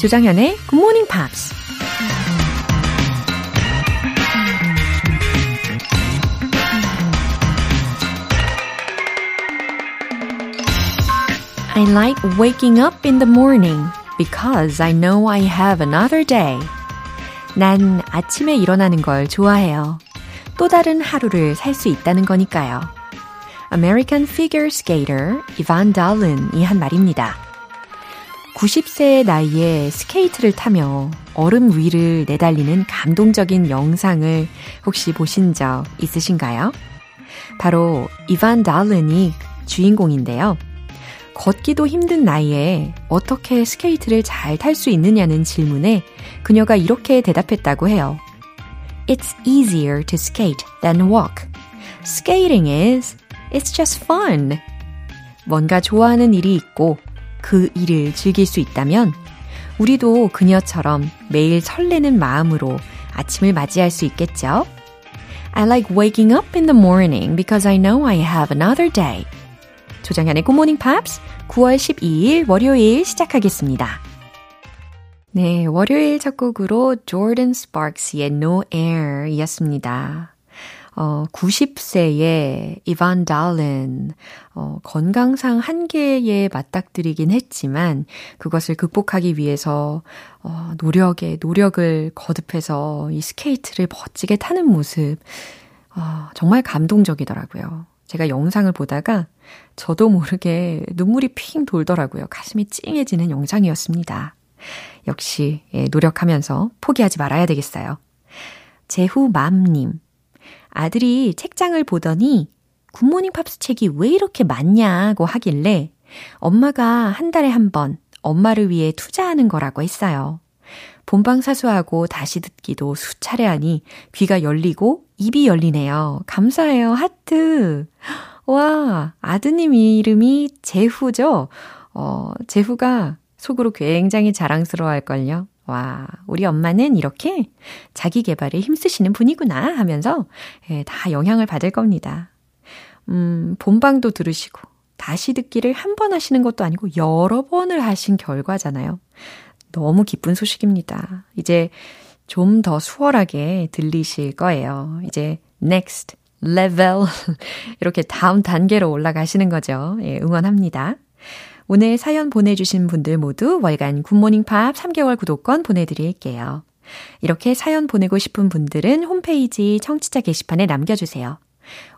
조장현의 Good Morning Pops. I like waking up in the morning because I know I have another day. 난 아침에 일어나는 걸 좋아해요. 또 다른 하루를 살 수 있다는 거니까요. American figure skater 이반 달른이 한 말입니다. 90세의 나이에 스케이트를 타며 얼음 위를 내달리는 감동적인 영상을 혹시 보신 적 있으신가요? 바로 이반 달른이 주인공인데요. 걷기도 힘든 나이에 어떻게 스케이트를 잘 탈 수 있느냐는 질문에 그녀가 이렇게 대답했다고 해요. It's easier to skate than walk. Skating is, it's just fun. 뭔가 좋아하는 일이 있고 그 일을 즐길 수 있다면 우리도 그녀처럼 매일 설레는 마음으로 아침을 맞이할 수 있겠죠? I like waking up in the morning because I know I have another day. 조정현의 Good Morning Pops 9월 12일 월요일 시작하겠습니다. 네, 월요일 첫 곡으로 조던 스파크스의 No Air 이었습니다. 어, 90세의 이반 달렌, 어, 건강상 한계에 맞닥뜨리긴 했지만, 그것을 극복하기 위해서, 어, 노력에 노력을 거듭해서 이 스케이트를 멋지게 타는 모습, 어, 정말 감동적이더라고요. 제가 영상을 보다가 저도 모르게 눈물이 핑 돌더라고요. 가슴이 찡해지는 영상이었습니다. 역시 예, 노력하면서 포기하지 말아야 되겠어요. 제후맘님. 아들이 책장을 보더니 굿모닝 팝스 책이 왜 이렇게 많냐고 하길래 엄마가 한 달에 한 번 엄마를 위해 투자하는 거라고 했어요. 본방 사수하고 다시 듣기도 수차례 하니 귀가 열리고 입이 열리네요. 감사해요. 하트. 와, 아드님 이름이 제후죠? 어, 제후가 속으로 굉장히 자랑스러워 할걸요. 와, 우리 엄마는 이렇게 자기 개발에 힘쓰시는 분이구나 하면서 예, 다 영향을 받을 겁니다. 음, 본방도 들으시고 다시 듣기를 한 번 하시는 것도 아니고 여러 번을 하신 결과잖아요. 너무 기쁜 소식입니다. 이제 좀 더 수월하게 들리실 거예요. 이제 next level 이렇게 다음 단계로 올라가시는 거죠. 예, 응원합니다. 오늘 사연 보내주신 분들 모두 월간 굿모닝 팝 3개월 구독권 보내드릴게요. 이렇게 사연 보내고 싶은 분들은 홈페이지 청취자 게시판에 남겨주세요.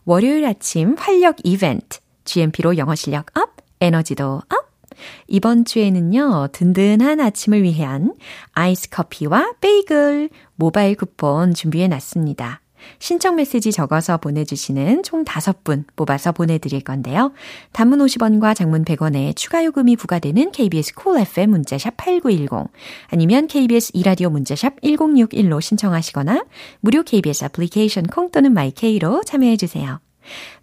월요일 아침 활력 이벤트, GMP로 영어 실력 up, 에너지도 up! 이번 주에는요, 든든한 아침을 위한 아이스 커피와 베이글, 모바일 쿠폰 준비해 놨습니다. 신청 메시지 적어서 보내주시는 총 5분 뽑아서 보내드릴 건데요. 단문 50원과 장문 100원에 추가 요금이 부과되는 KBS cool FM 문자샵 8910 아니면 KBS 이라디오 문자샵 1061로 신청하시거나 무료 KBS 애플리케이션 콩 또는 마이케이로 참여해주세요.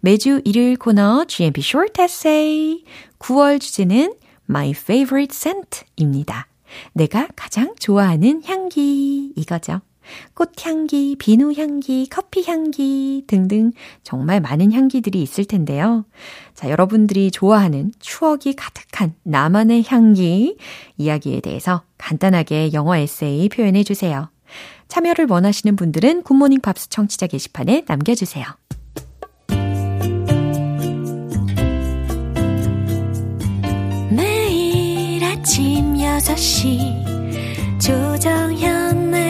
매주 일요일 코너 GMP Short Essay 9월 주제는 My Favorite Scent입니다. 내가 가장 좋아하는 향기 이거죠. 꽃향기, 비누향기, 커피향기 등등 정말 많은 향기들이 있을 텐데요. 자, 여러분들이 좋아하는 추억이 가득한 나만의 향기 이야기에 대해서 간단하게 영어 에세이 표현해 주세요. 참여를 원하시는 분들은 굿모닝 팝스 청취자 게시판에 남겨주세요. 매일 아침 6시 조정현의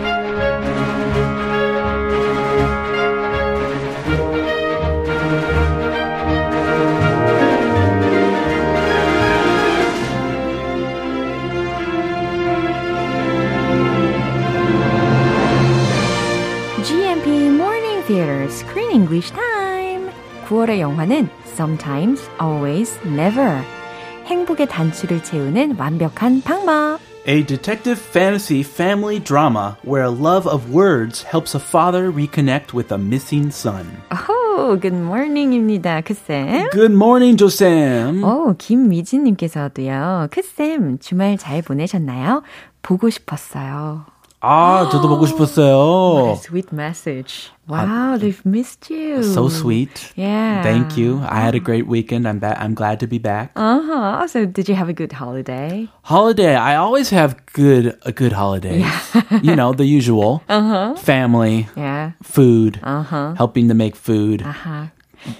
9월의 영화는 Sometimes, Always, Never. 행복의 단추를 채우는 완벽한 방법. A detective fantasy family drama where a love of words helps a father reconnect with a missing son. Oh, good morning입니다, 크쌤. Good morning, 조쌤. 오, 김미진님께서도요. 크쌤, 주말 잘 보내셨나요? 보고 싶었어요. 아, 저도 보고 싶었어요. What a sweet message. Wow, they've missed you. So sweet. Yeah. Thank you. I had a great weekend. I'm ba- I'm glad to be back. Uh-huh. So did you have a good holiday? Holiday. I always have good a good holiday. you know, the usual. Uh-huh. Family, Yeah. food, Uh-huh. helping to make food, 아하.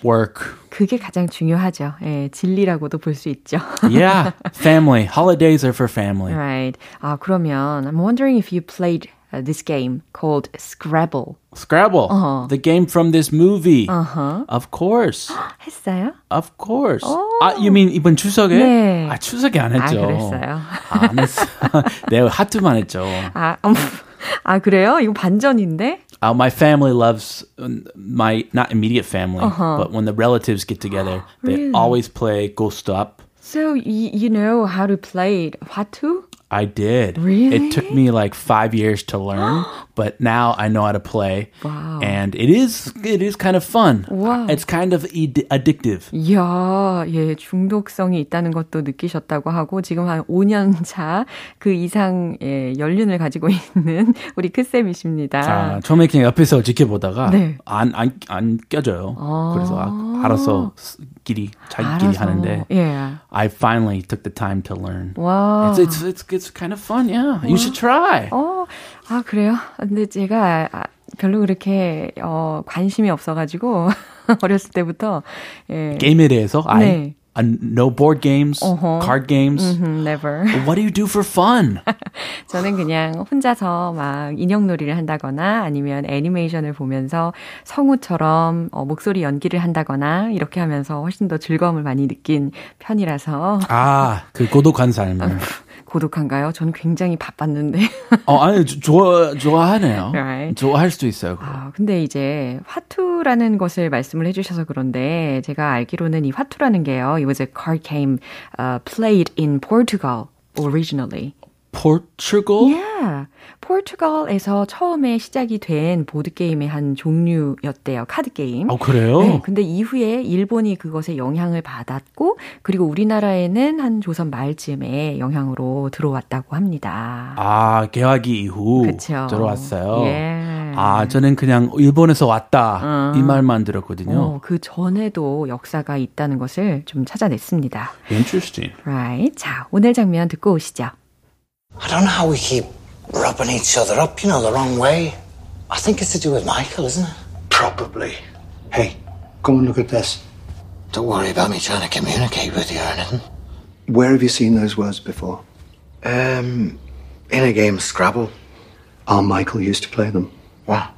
work. 그게 가장 중요하죠. 예, 진리라고도 볼 수 있죠. Yeah, family. Holidays are for family. right. 아, 그러면 I'm wondering if you played uh, this game called Scrabble. Scrabble, Uh-huh. the game from this movie. Uh-huh. Of course. 했어요? Of course. 아, you mean 이번 추석에? 네. 아, 추석에 안 아, 했죠. 그랬어요. 아, 안 했어. 네, 하트만 했죠. 아, 음, 아, 그래요? 이거 반전인데? Uh, my family loves um, my not immediate family, Uh-huh. but when the relatives get together, they always play Ghost Up. So y- you know how to play it. 화투? I did. Really? It took me like five years to learn, but now I know how to play. Wow. And it is it is kind of fun. Wow. It's kind of addictive. 이야, 예, 중독성이 있다는 것도 느끼셨다고 하고, 지금 한 5년 차 그 이상, 예, 연륜을 가지고 있는 우리 크쌤이십니다. 아, 처음에 그냥 옆에서 지켜보다가 네. 안, 안, 안 껴져요. 그래서 아, 알아서 끼리 자기끼리 알아서. 하는데 예. I finally took the time to learn. 와. It's, it's, it's, it's kind of fun, yeah. You should try. 어, 아, 그래요? 근데 제가 아, 별로 그렇게, 어, 관심이 없어 가지고, 어렸을 때부터, 예. 게임에 대해서 I, 네. Uh, no board games, 어허. card games. 음, never. What do you do for fun? 저는 그냥 혼자서 막 인형놀이를 한다거나 아니면 애니메이션을 보면서 성우처럼 어, 목소리 연기를 한다거나 이렇게 하면서 훨씬 더 즐거움을 많이 느낀 편이라서 아, 그 고독한 삶을. 고독한가요? 저는 굉장히 바빴는데. 어, 아니, 조- 좋아, 좋아하네요. Right. 좋아할 수도 있어요. 그거. 아, 근데 이제 화투라는 것을 말씀을 해주셔서 그런데 제가 알기로는 이 화투라는 게요. It was a card game uh, played in Portugal originally. Portugal? Yeah. 포르투갈에서 처음에 시작이 된 보드게임의 한 종류였대요. 카드게임. 아, 그래요? 네, 근데 이후에 일본이 그것에 영향을 받았고, 그리고 우리나라에는 한 조선 말쯤에 영향으로 들어왔다고 합니다. 아, 개화기 이후 그쵸. 들어왔어요. 예. 아, 저는 그냥 일본에서 왔다. 이 말만 들었거든요. 어, 그 전에도 역사가 있다는 것을 좀 찾아냈습니다. Interesting. Right. 자, 오늘 장면 듣고 오시죠. I don't know how we keep rubbing each other up, you know, the wrong way. I think it's to do with Michael, isn't it? Probably. Hey, come and look at this. Don't worry about me trying to communicate with you or anything. Where have you seen those words before? Um, in a game of Scrabble. Our Michael used to play them. What?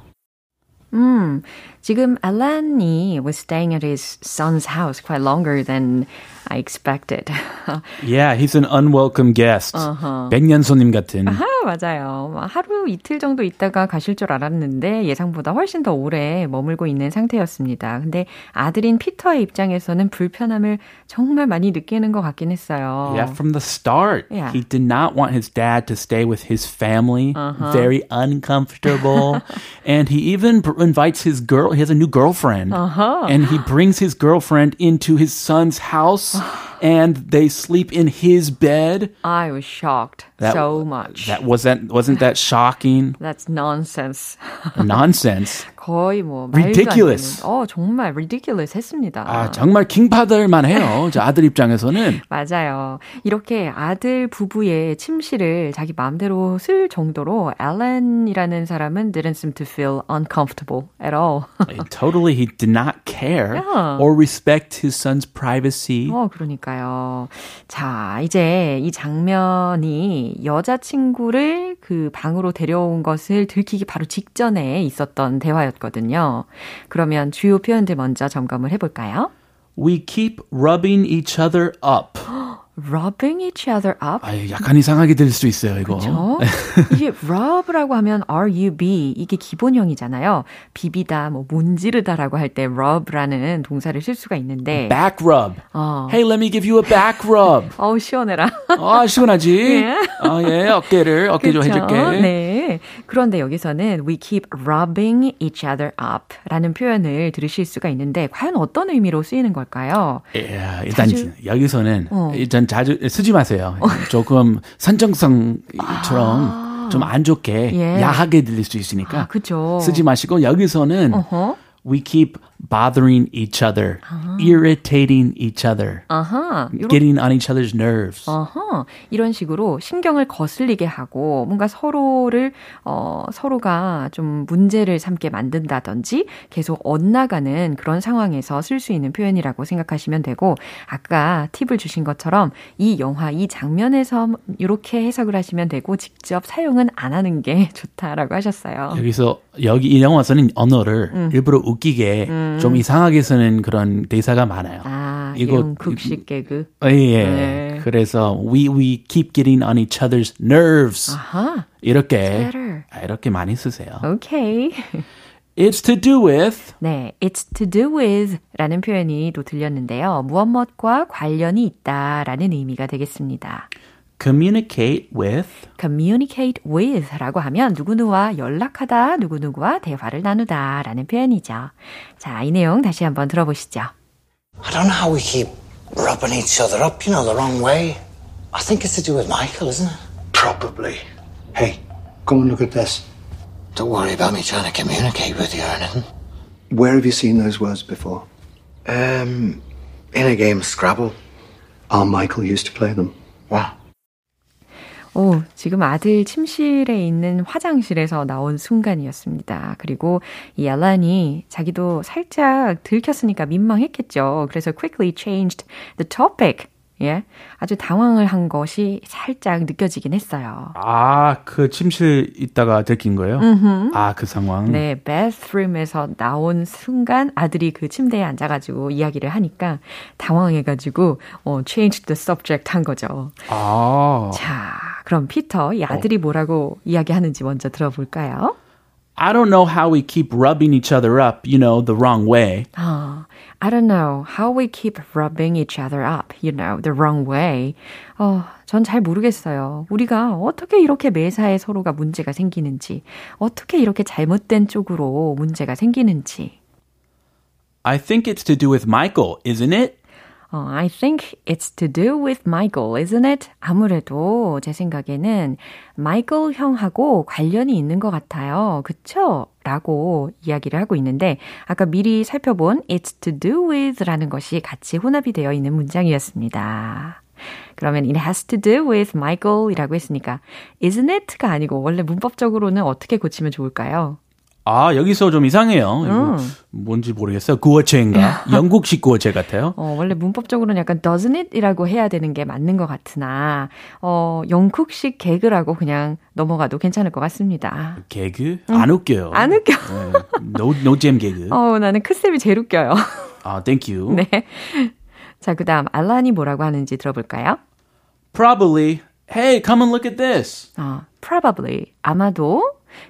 음, 지금 알란이 was staying at his son's house quite longer than I expected. Yeah, he's an unwelcome guest. 백년 손님 같은. 아, 맞아요. 하루 이틀 정도 있다가 가실 줄 알았는데 예상보다 훨씬 더 오래 머물고 있는 상태였습니다. 근데 아들인 피터의 입장에서는 불편함을 정말 많이 느끼는 것 같긴 했어요. Yeah, from the start, Yeah. he did not want his dad to stay with his family. Very uncomfortable. and he even br- invites his girl, he has a new girlfriend. Uh-huh. And he brings his girlfriend into his son's house and they sleep in his bed. I was shocked That- so much. That was that wasn't that shocking? That's nonsense. Nonsense. 거의 뭐 말도 안 Ridiculous. 어, 정말 ridiculous 했습니다. 아, 정말 킹받을만 해요. 저 아들 입장에서는. 맞아요. 이렇게 아들 부부의 침실을 자기 마음대로 쓸 정도로 앨런이라는 사람은 didn't seem to feel uncomfortable at all. totally he did not care Yeah. or respect his son's privacy. 어, 그러니까요. 자, 이제 이 장면이 여자친구를 그 방으로 데려온 것을 들키기 바로 직전에 있었던 대화였 거든요. 그러면 주요 표현들 먼저 점검을 해볼까요? We keep rubbing each other up. rubbing each other up. 아, 약간 이상하게 들릴 수 있어요, 이거. 그렇죠? 이게 rub라고 하면 rub 이게 기본형이잖아요. 비비다, 뭐 문지르다라고 할 때 rub라는 동사를 쓸 수가 있는데 back rub. 어. Hey, let me give you a back rub. 어우 시원해라. 아, 시원하지? 예. 아, 예, 어깨를 어깨 좀 그렇죠? 해줄게. 네. 그런데 여기서는 we keep rubbing each other up 라는 표현을 들으실 수가 있는데 과연 어떤 의미로 쓰이는 걸까요? 예, 일단 자주- 여기서는 어. 일단 자주 쓰지 마세요. 조금 선정성처럼 좀안 좋게 예. 야하게 들릴 수 있으니까 아. 쓰지 마시고 여기서는 어허. we keep bothering each other, irritating each other. 요런- getting on each other's nerves. 어허, 이런 식으로 신경을 거슬리게 하고 뭔가 서로를 어, 서로가 좀 문제를 삼게 만든다든지 계속 엇나가는 그런 상황에서 쓸 수 있는 표현이라고 생각하시면 되고 아까 팁을 주신 것처럼 이 영화 이 장면에서 이렇게 해석을 하시면 되고 직접 사용은 안 하는 게 좋다라고 하셨어요. 여기서 여기 이 영화에서는 언어를 음. 일부러 웃기게 좀 이상하게 쓰는 그런 대사가 많아요. 아, 이거- 극식 개그. 예, 예. 네. 그래서 we we keep getting on each other's nerves. 아하, 이렇게. 아, 이렇게 많이 쓰세요. 오케이. It's to do with 네, it's to do with 라는 표현이 또 들렸는데요. 무엇 무엇과 관련이 있다 라는 의미가 되겠습니다. Communicate with communicate with 라고 하면 누구누구와 연락하다, 누구누구와 대화를 나누다 라는 표현이죠. 자, 이 내용 다시 한번 들어보시죠. I don't know how we keep rubbing each other up, you know, the wrong way. I think it's to do with Michael, isn't it? Probably. Hey, come and look at this. Don't worry about me trying to communicate with you or anything. Where have you seen those words before? Um, in a game of Scrabble. Our Michael used to play them. What? 오, 지금 아들 침실에 있는 화장실에서 나온 순간이었습니다. 그리고 이 알란이 자기도 살짝 들켰으니까 민망했겠죠. 그래서 quickly changed the topic. 예. 아주 당황을 한 것이 살짝 느껴지긴 했어요. 아, 그 침실 있다가 들킨 거예요? 아, 그 상황. 네, bathroom에서 나온 순간 아들이 그 침대에 앉아가지고 이야기를 하니까 당황해가지고 어, changed the subject 한 거죠. 아. 자, 그럼 피터, 이 아들이 뭐라고 이야기하는지 먼저 들어볼까요? I don't know how we keep rubbing each other up, you know, the wrong way. 아, I don't know how we keep rubbing each other up, you know, the wrong way. 어, 전 잘 모르겠어요. 우리가 어떻게 이렇게 매사에 서로가 문제가 생기는지, 어떻게 이렇게 잘못된 쪽으로 문제가 생기는지. I think it's to do with Michael, isn't it? 어, I think it's to do with Michael, isn't it? 아무래도 제 생각에는 마이클 형하고 관련이 있는 것 같아요. 그쵸? 라고 이야기를 하고 있는데 아까 미리 살펴본 it's to do with 라는 것이 같이 혼합이 되어 있는 문장이었습니다. 그러면 it has to do with Michael 이라고 했으니까 isn't it가 아니고 원래 문법적으로는 어떻게 고치면 좋을까요? 아, 여기서 좀 이상해요. 이거 뭔지 모르겠어요. 구어체인가? 영국식 구어체 같아요. 어, 원래 문법적으로는 약간 doesn't it? 이라고 해야 되는 게 맞는 것 같으나, 어, 영국식 개그라고 그냥 넘어가도 괜찮을 것 같습니다. 개그? 안 웃겨요. 안 웃겨. 네. 노, 노잼 개그. 어, 나는 크쌤이 제일 웃겨요. 아, thank you. 네. 자, 그 다음, 알란이 뭐라고 하는지 들어볼까요? Probably. Hey, come and look at this. 어, probably. 아마도.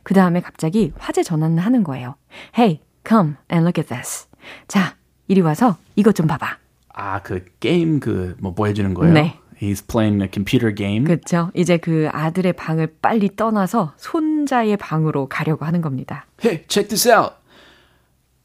그 다음에 갑자기 화제 전환을 하는 거예요. Hey, come and look at this. 자, 이리 와서 이것 좀 봐봐. 아, 그 게임 그 뭐 보여주는 거예요? 네. He's playing a computer game. 그쵸? 이제 그 아들의 방을 빨리 떠나서 손자의 방으로 가려고 하는 겁니다. Hey, check this out.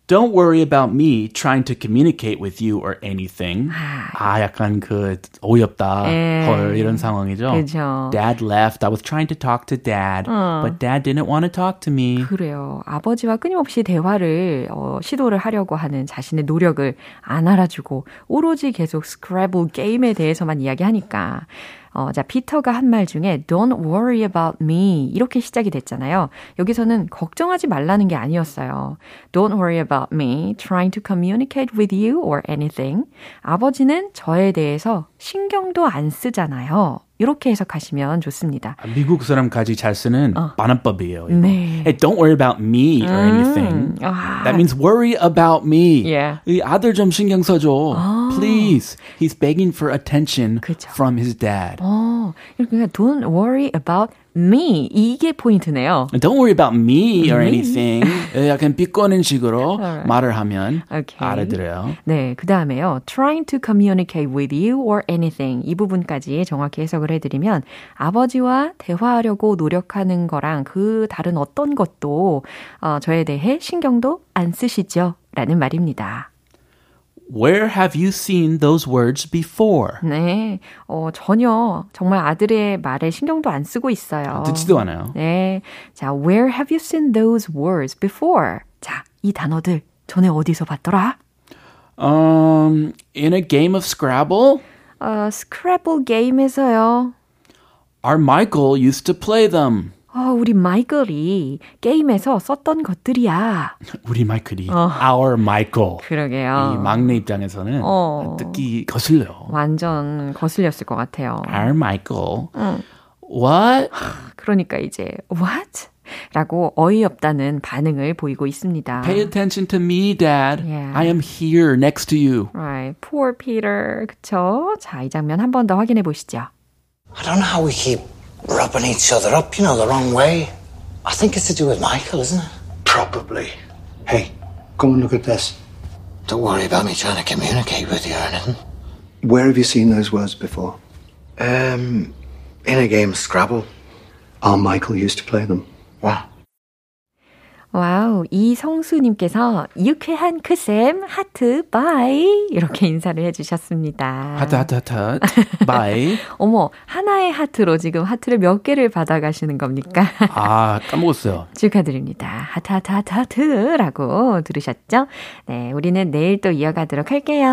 Don't worry about me trying to communicate with you or anything. 아, 약간 그 어이없다. 에. 헐 이런 상황이죠. 그죠. Dad left. I was trying to talk to dad, but dad didn't want to talk to me. 그래요. 아버지와 끊임없이 대화를 어, 시도를 하려고 하는 자신의 노력을 안 알아주고 오로지 계속 스크래블 게임에 대해서만 이야기하니까 어, 자, 피터가 한 말 중에 don't worry about me 이렇게 시작이 됐잖아요. 여기서는 걱정하지 말라는 게 아니었어요. Don't worry about me trying to communicate with you or anything. 아버지는 저에 대해서 신경도 안 쓰잖아요. 이렇게 해석하시면 좋습니다. 아, 미국 사람까지 잘 쓰는 반환법이에요. 이거. 네. Hey, don't worry about me or anything. 아. That means worry about me. Yeah. 이 아들 좀 신경 써줘. please. He's begging for attention 그쵸. from his dad. 어, 그러니까 don't worry about me 이게 포인트네요. Don't worry about me or anything. 약간 비꼬는 식으로 right. 말을 하면 okay. 알아들어요. 네, 그 다음에요. Trying to communicate with you or anything 이 부분까지 정확히 해석을 해드리면 아버지와 대화하려고 노력하는 거랑 그 다른 어떤 것도 어, 저에 대해 신경도 안 쓰시죠? 라는 말입니다. Where have you seen those words before? 네, 어, 전혀 정말 아들의 말에 신경도 안 쓰고 있어요. 듣지도 않아요. 네, 자, where have you seen those words before? 자, 이 단어들 전에 어디서 봤더라? Um, in a game of Scrabble? 어, 스크래블 게임에서요. Our Michael used to play them. 어, 우리 마이클이 게임에서 썼던 것들이야. 우리 마이클이 어. our Michael. 그러게요. 이 막내 입장에서는 어. 듣기 거슬려. 완전 거슬렸을 것 같아요. our Michael. 응. What? 그러니까 이제 what? 라고 어이없다는 반응을 보이고 있습니다. Pay attention to me, Dad. Yeah. I am here next to you. Right. Poor Peter. 그쵸? 자, 이 장면 한 번 더 확인해 보시죠. I don't know how we keep rubbing each other up, you know, the wrong way. I think it's to do with Michael, isn't it? Probably. Hey, come and look at this. Don't worry about me trying to communicate with you or anything. Where have you seen those words before? Um, in a game of Scrabble. Our Michael used to play them. What? 와우, 이성수님께서 유쾌한 크쌤 하트 바이 이렇게 인사를 해주셨습니다. 하트 하트 하트 바이. 어머 하나의 하트로 지금 하트를 몇 개를 받아가시는 겁니까? 아 까먹었어요. 축하드립니다. 하트 하트 하트 하트라고 들으셨죠? 네, 우리는 내일 또 이어가도록 할게요.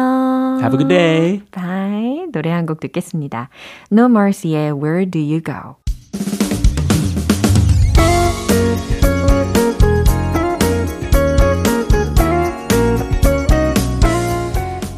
Have a good day. Bye. 노래 한 곡 듣겠습니다. No Mercy의 Where Do You Go?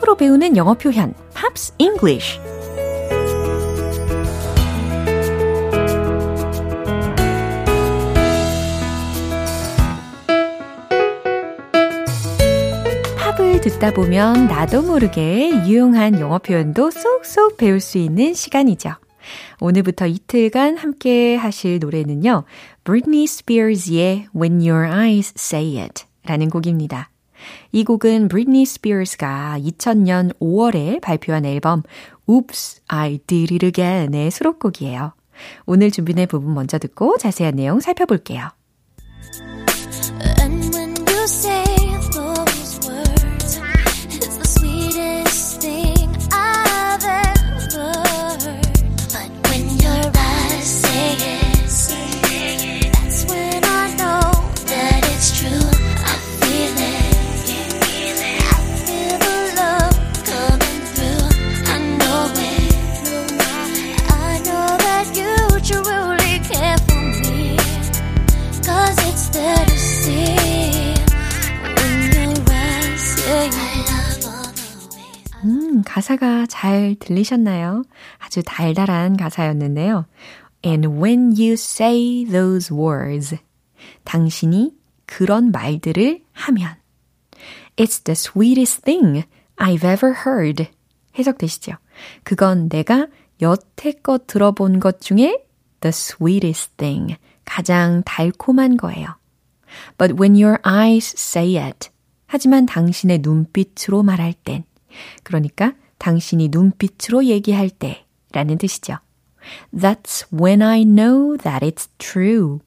팝으로 배우는 영어 표현 Pops English. 팝을 듣다 보면 나도 모르게 유용한 영어 표현도 쏙쏙 배울 수 있는 시간이죠. 오늘부터 이틀간 함께 하실 노래는요. Britney Spears의 When Your Eyes Say It 라는 곡입니다. 이 곡은 브리트니 스피어스가 2000년 5월에 발표한 앨범 Oops, I Did It Again의 수록곡이에요. 오늘 준비된 부분 먼저 듣고 자세한 내용 살펴볼게요. 가사가 잘 들리셨나요? 아주 달달한 가사였는데요. And when you say those words, 당신이 그런 말들을 하면 It's the sweetest thing I've ever heard. 해석되시죠? 그건 내가 여태껏 들어본 것 중에 the sweetest thing, 가장 달콤한 거예요. But when your eyes say it, 하지만 당신의 눈빛으로 말할 땐, 그러니까 당신이 눈빛으로 얘기할 때 라는 뜻이죠. That's when I know that it's true.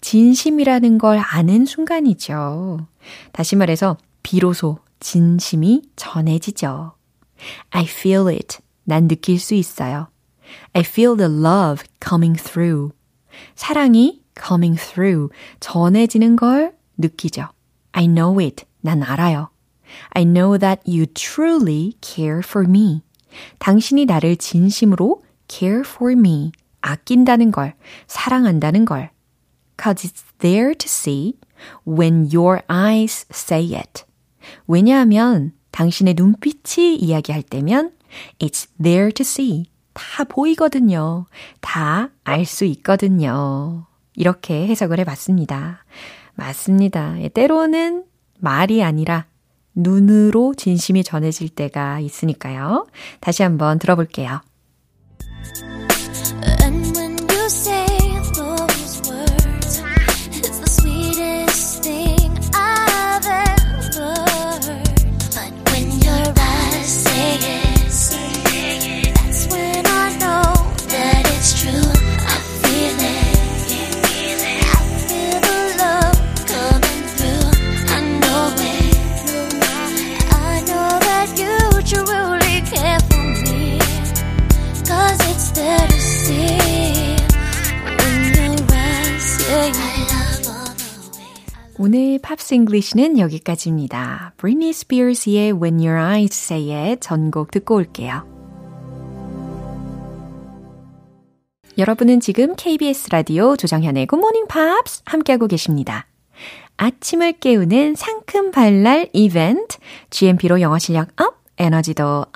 진심이라는 걸 아는 순간이죠. 다시 말해서 비로소 진심이 전해지죠. I feel it. 난 느낄 수 있어요. I feel the love coming through. 사랑이 coming through. 전해지는 걸 느끼죠. I know it. 난 알아요. I know that you truly care for me. 당신이 나를 진심으로 care for me, 아낀다는 걸, 사랑한다는 걸. Cause it's there to see when your eyes say it. 왜냐하면 당신의 눈빛이 이야기할 때면 it's there to see. 다 보이거든요. 다 알 수 있거든요. 이렇게 해석을 해봤습니다. 맞습니다. 예, 때로는 말이 아니라 눈으로 진심이 전해질 때가 있으니까요. 다시 한번 들어볼게요. Pops English는 여기까지입니다. Britney Spears의 When Your Eyes Say It 전곡 듣고 올게요. 여러분은 지금 KBS 라디오 조정현의 Good Morning Pops 함께하고 계십니다. 아침을 깨우는 상큼 발랄 이벤트 GMP로 영어 실력 up, 에너지도 up!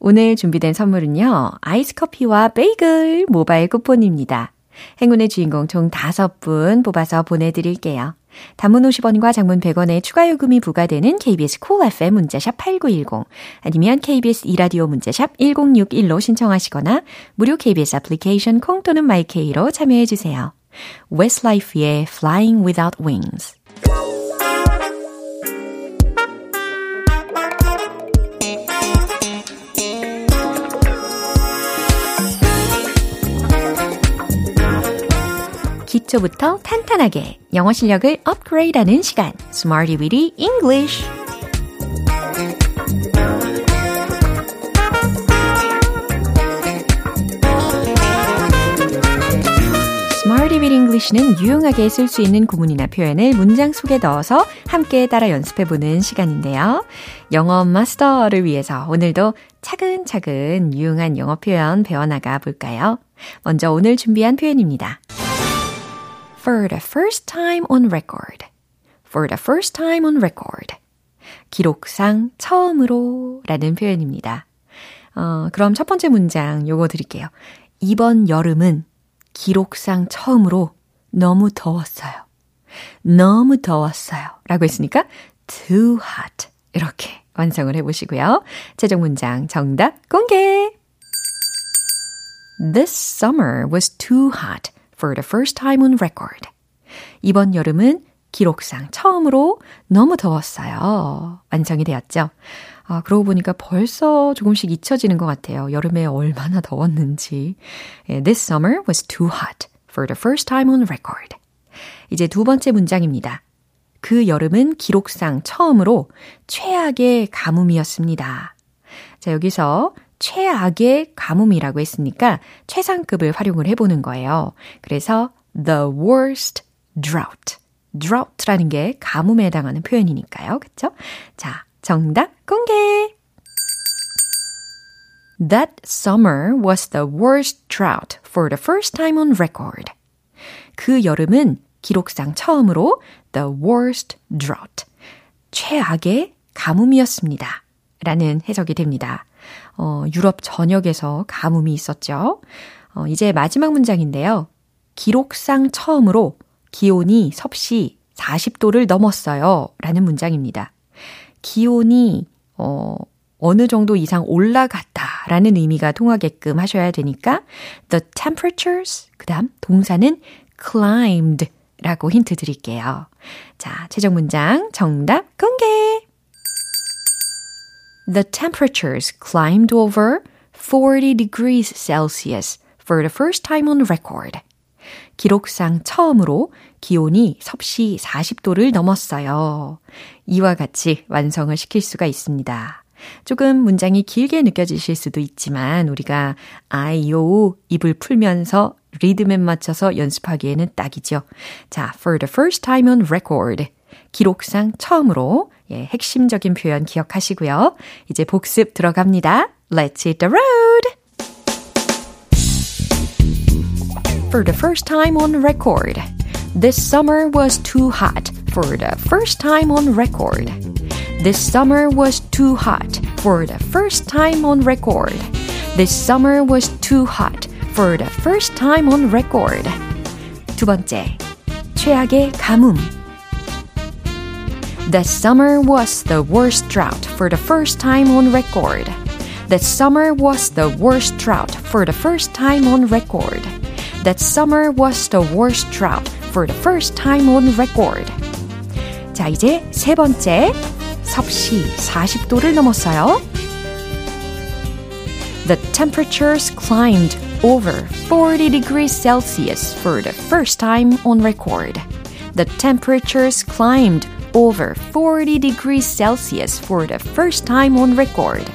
오늘 준비된 선물은요. 아이스 커피와 베이글 모바일 쿠폰입니다. 행운의 주인공 총 5분 뽑아서 보내드릴게요. 단문 50원과 장문 100원의 추가 요금이 부과되는 KBS 콜 cool FM 문자샵 8910 아니면 KBS 이라디오 문자샵 1061로 신청하시거나 무료 KBS 애플리케이션 콩 또는 마이케이로 참여해 주세요. Westlife의 Flying Without Wings 기초부터 탄탄하게 영어 실력을 업그레이드하는 시간 Smarty Weedy English Smarty Weedy English는 유용하게 쓸 수 있는 구문이나 표현을 문장 속에 넣어서 함께 따라 연습해 보는 시간인데요. 영어 마스터를 위해서 오늘도 차근차근 유용한 영어 표현 배워나가 볼까요? 먼저 오늘 준비한 표현입니다. For the first time on record. for the first time on record. 기록상 처음으로 라는 표현입니다. 어, 그럼 첫 번째 문장 요거 드릴게요. 이번 여름은 기록상 처음으로 너무 더웠어요. 너무 더웠어요. 라고 했으니까 too hot. 이렇게 완성을 해보시고요. 최종 문장 정답 공개! This summer was too hot. For the first time on record. 이번 여름은 기록상 처음으로 너무 더웠어요. 완성이 되었죠. 아, 그러고 보니까 벌써 조금씩 잊혀지는 것 같아요. 여름에 얼마나 더웠는지. This summer was too hot for the first time on record. 이제 두 번째 문장입니다. 그 여름은 기록상 처음으로 최악의 가뭄이었습니다. 자, 여기서 최악의 가뭄이라고 했으니까 최상급을 활용을 해보는 거예요. 그래서 the worst drought. drought라는 게 가뭄에 해당하는 표현이니까요. 그쵸? 자, 정답 공개! That summer was the worst drought for the first time on record. 그 여름은 기록상 처음으로 the worst drought. 최악의 가뭄이었습니다. 라는 해석이 됩니다. 어, 유럽 전역에서 가뭄이 있었죠. 어, 이제 마지막 문장인데요. 기록상 처음으로 기온이 섭씨 40도를 넘었어요. 라는 문장입니다. 기온이, 어, 어느 정도 이상 올라갔다 라는 의미가 통하게끔 하셔야 되니까 the temperatures, 그 다음 동사는 climbed 라고 힌트 드릴게요. 자, 최종 문장 정답 공개! The temperatures climbed over 40 degrees Celsius for the first time on record. 기록상 처음으로 기온이 섭씨 40도를 넘었어요. 이와 같이 완성을 시킬 수가 있습니다. 조금 문장이 길게 느껴지실 수도 있지만 우리가 아이오 입을 풀면서 리듬에 맞춰서 연습하기에는 딱이죠. 자, for the first time on record. 기록상 처음으로 예, 핵심적인 표현 기억하시고요. 이제 복습 들어갑니다. Let's hit the road! For the first time on record. This summer was too hot for the first time on record. This summer was too hot for the first time on record. This summer was too hot for the first time on record. 두 번째, 최악의 가뭄. That summer was the worst drought for the first time on record. That summer was the worst drought for the first time on record. That summer was the worst drought for the first time on record. 자, 이제 세 번째. 섭씨 40도를 넘었어요. The temperatures climbed over 40 degrees Celsius for the first time on record. The temperatures climbed over 40 degrees Celsius for the first time on record.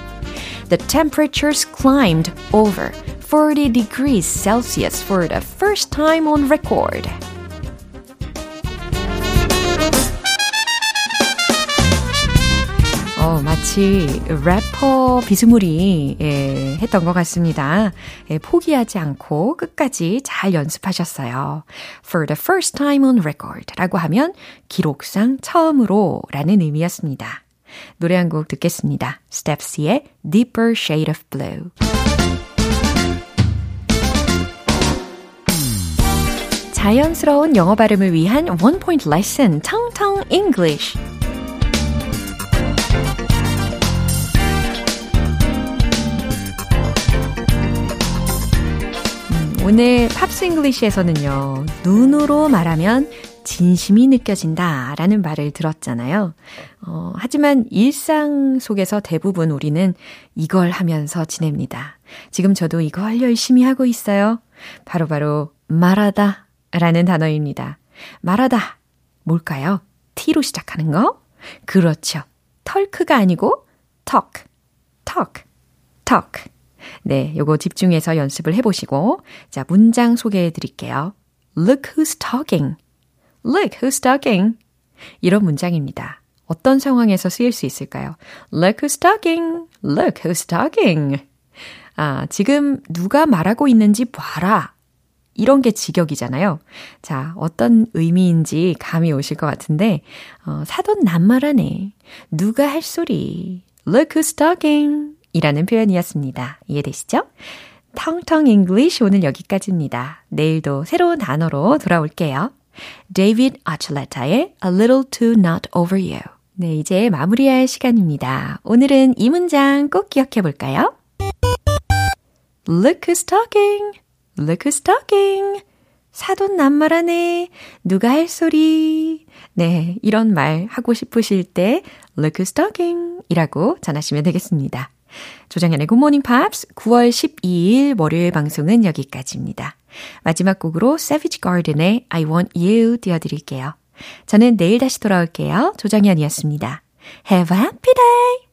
The temperatures climbed over 40 degrees Celsius for the first time on record. 어, 마치 래퍼 비스무리 예, 했던 것 같습니다. 예, 포기하지 않고 끝까지 잘 연습하셨어요. For the first time on record 라고 하면 기록상 처음으로 라는 의미였습니다. 노래 한 곡 듣겠습니다. Steps의 Deeper Shade of Blue. 자연스러운 영어 발음을 위한 원 포인트 레슨 텅텅 English. 오늘 팝스 잉글리시에서는요, 눈으로 말하면 진심이 느껴진다 라는 말을 들었잖아요. 어, 하지만 일상 속에서 대부분 우리는 이걸 하면서 지냅니다. 지금 저도 이걸 열심히 하고 있어요. 바로바로 바로 말하다 라는 단어입니다. 말하다. 뭘까요? T로 시작하는 거? 그렇죠. 털크가 아니고 talk, talk, talk. 네, 요거 집중해서 연습을 해보시고, 자, 문장 소개해 드릴게요. Look who's talking. Look who's talking. 이런 문장입니다. 어떤 상황에서 쓰일 수 있을까요? Look who's talking. Look who's talking. 아, 지금 누가 말하고 있는지 봐라. 이런 게 직역이잖아요. 자, 어떤 의미인지 감이 오실 것 같은데, 어, 사돈 남말하네. 누가 할 소리. Look who's talking. 이라는 표현이었습니다. 이해되시죠? 텅텅 English 오늘 여기까지입니다. 내일도 새로운 단어로 돌아올게요. 데이비드 아출레타의 A Little Too Not Over You. 네, 이제 마무리할 시간입니다. 오늘은 이 문장 꼭 기억해 볼까요? Look who's talking. Look who's talking. 사돈 낱말하네. 누가 할 소리. 네, 이런 말 하고 싶으실 때 Look who's talking 이라고 전하시면 되겠습니다. 조정현의 굿모닝 팝스 9월 12일 월요일 방송은 여기까지입니다. 마지막 곡으로 Savage Garden의 I Want You 띄워드릴게요. 저는 내일 다시 돌아올게요. 조정현이었습니다. Have a happy day!